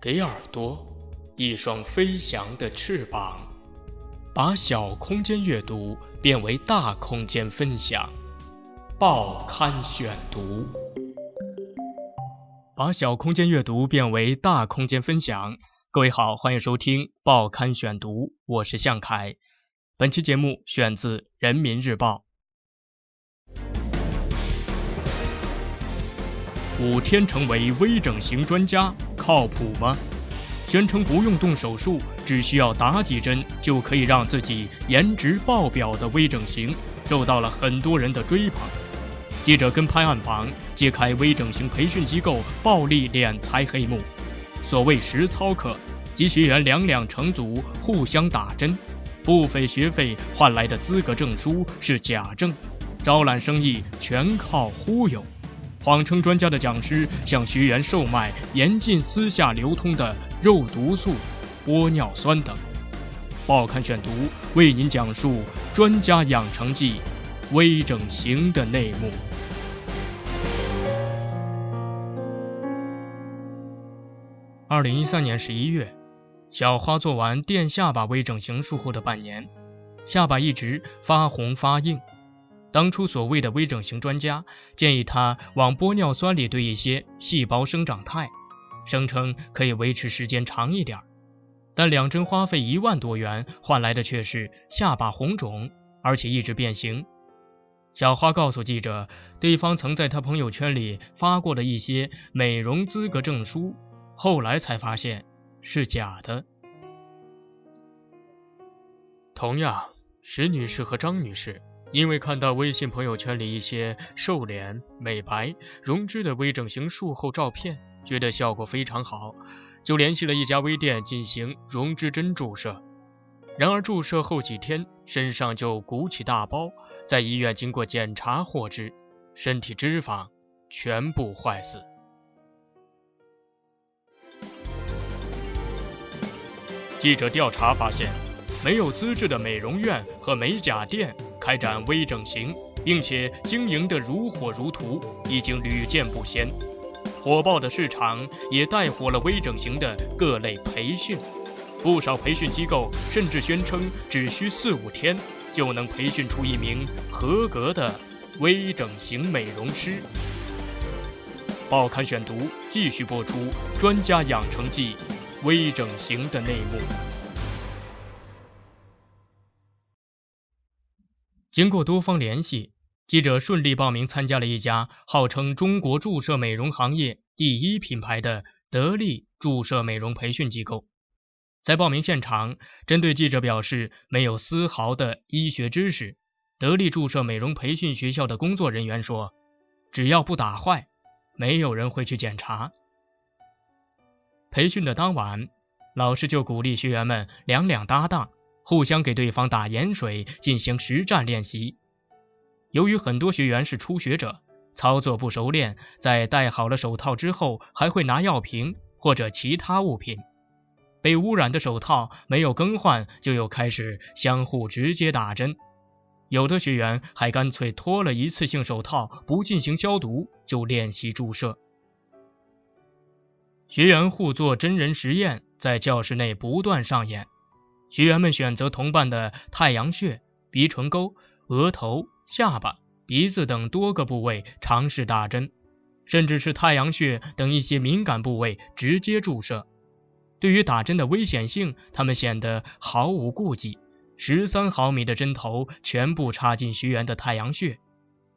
给耳朵一双飞翔的翅膀，把小空间阅读变为大空间分享。报刊选读，把小空间阅读变为大空间分享。各位好，欢迎收听报刊选读，我是向凯。本期节目选自《人民日报》。五天成为微整形专家，靠谱吗？宣称不用动手术，只需要打几针就可以让自己颜值爆表的微整形，受到了很多人的追捧。记者跟拍暗访，揭开微整形培训机构暴力敛财黑幕。所谓实操课，及学员两两成组互相打针，不菲学费换来的资格证书是假证，招揽生意全靠忽悠，谎称专家的讲师向学员售卖严禁私下流通的肉毒素、玻尿酸等。报刊选读为您讲述专家养成记微整形的内幕。二零一三年十一月，小花做完垫下巴微整形术后的半年，下巴一直发红发硬。当初所谓的微整形专家建议她往玻尿酸里兑一些细胞生长肽，声称可以维持时间长一点。但两针花费一万多元，换来的却是下巴红肿，而且一直变形。小花告诉记者，对方曾在她朋友圈里发过的一些美容资格证书。后来才发现是假的。同样，石女士和张女士因为看到微信朋友圈里一些瘦脸、美白、溶脂的微整形术后照片，觉得效果非常好，就联系了一家微店进行溶脂针注射。然而注射后几天，身上就鼓起大包，在医院经过检查获知，身体脂肪全部坏死。记者调查发现，没有资质的美容院和美甲店开展微整形，并且经营得如火如荼，已经屡见不鲜。火爆的市场也带火了微整形的各类培训，不少培训机构甚至宣称只需四五天就能培训出一名合格的微整形美容师。报刊选读继续播出《专家养成记》。微整形的内幕。经过多方联系，记者顺利报名参加了一家号称中国注射美容行业第一品牌的得力注射美容培训机构。在报名现场，针对记者表示没有丝毫的医学知识，得力注射美容培训学校的工作人员说：“只要不打坏，没有人会去检查。”培训的当晚，老师就鼓励学员们两两搭档，互相给对方打盐水进行实战练习。由于很多学员是初学者，操作不熟练，在戴好了手套之后，还会拿药瓶或者其他物品。被污染的手套没有更换，就又开始相互直接打针。有的学员还干脆脱了一次性手套，不进行消毒就练习注射。学员互做真人实验，在教室内不断上演。学员们选择同伴的太阳穴、鼻唇沟、额头、下巴、鼻子等多个部位尝试打针，甚至是太阳穴等一些敏感部位直接注射。对于打针的危险性，他们显得毫无顾忌。十三毫米的针头全部插进学员的太阳穴，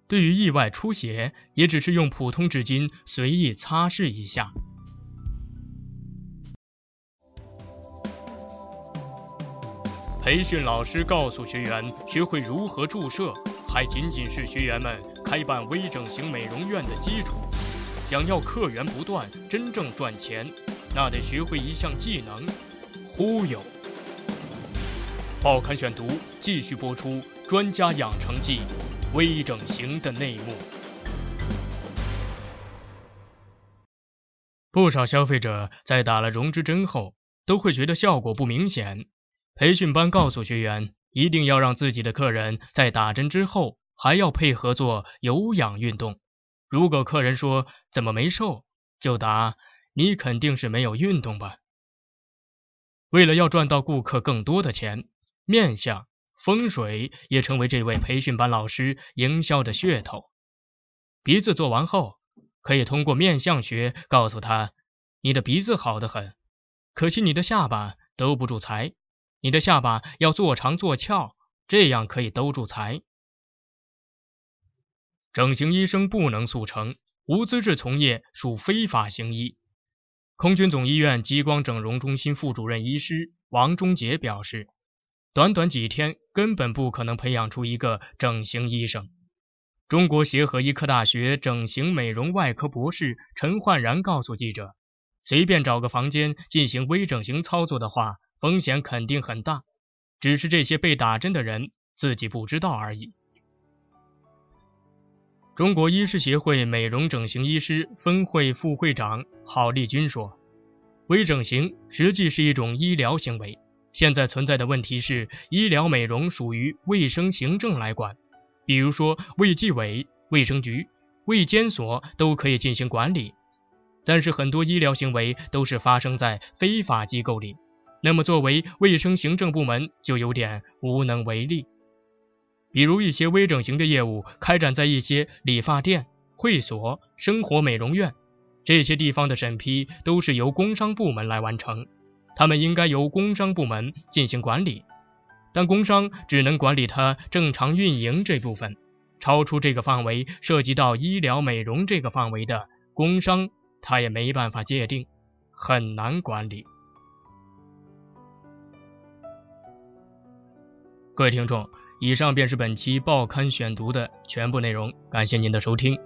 对于意外出血，也只是用普通纸巾随意擦拭一下。培训老师告诉学员，学会如何注射，还仅仅是学员们开办微整形美容院的基础。想要客源不断，真正赚钱，那得学会一项技能——忽悠。报刊选读继续播出《专家养成记》微整形的内幕。不少消费者在打了溶脂针后，都会觉得效果不明显。培训班告诉学员，一定要让自己的客人在打针之后还要配合做有氧运动。如果客人说怎么没瘦，就答：你肯定是没有运动吧？为了要赚到顾客更多的钱，面相、风水也成为这位培训班老师营销的噱头。鼻子做完后，可以通过面相学告诉他：你的鼻子好得很，可惜你的下巴兜不住财，你的下巴要做长做翘，这样可以兜住财。整形医生不能速成，无资质从业属非法行医。空军总医院激光整容中心副主任医师王忠杰表示，短短几天根本不可能培养出一个整形医生。中国协和医科大学整形美容外科博士陈焕然告诉记者，随便找个房间进行微整形操作的话，风险肯定很大，只是这些被打针的人自己不知道而已。中国医师协会美容整形医师分会副会长郝丽君说：“微整形实际是一种医疗行为，现在存在的问题是，医疗美容属于卫生行政来管，比如说卫计委、卫生局、卫监所都可以进行管理，但是很多医疗行为都是发生在非法机构里，那么作为卫生行政部门就有点无能为力。”比如一些微整形的业务开展在一些理发店、会所、生活美容院，这些地方的审批都是由工商部门来完成，他们应该由工商部门进行管理，但工商只能管理它正常运营这部分，超出这个范围涉及到医疗美容这个范围的工商，他也没办法界定，很难管理。各位听众。以上便是本期报刊选读的全部内容，感谢您的收听。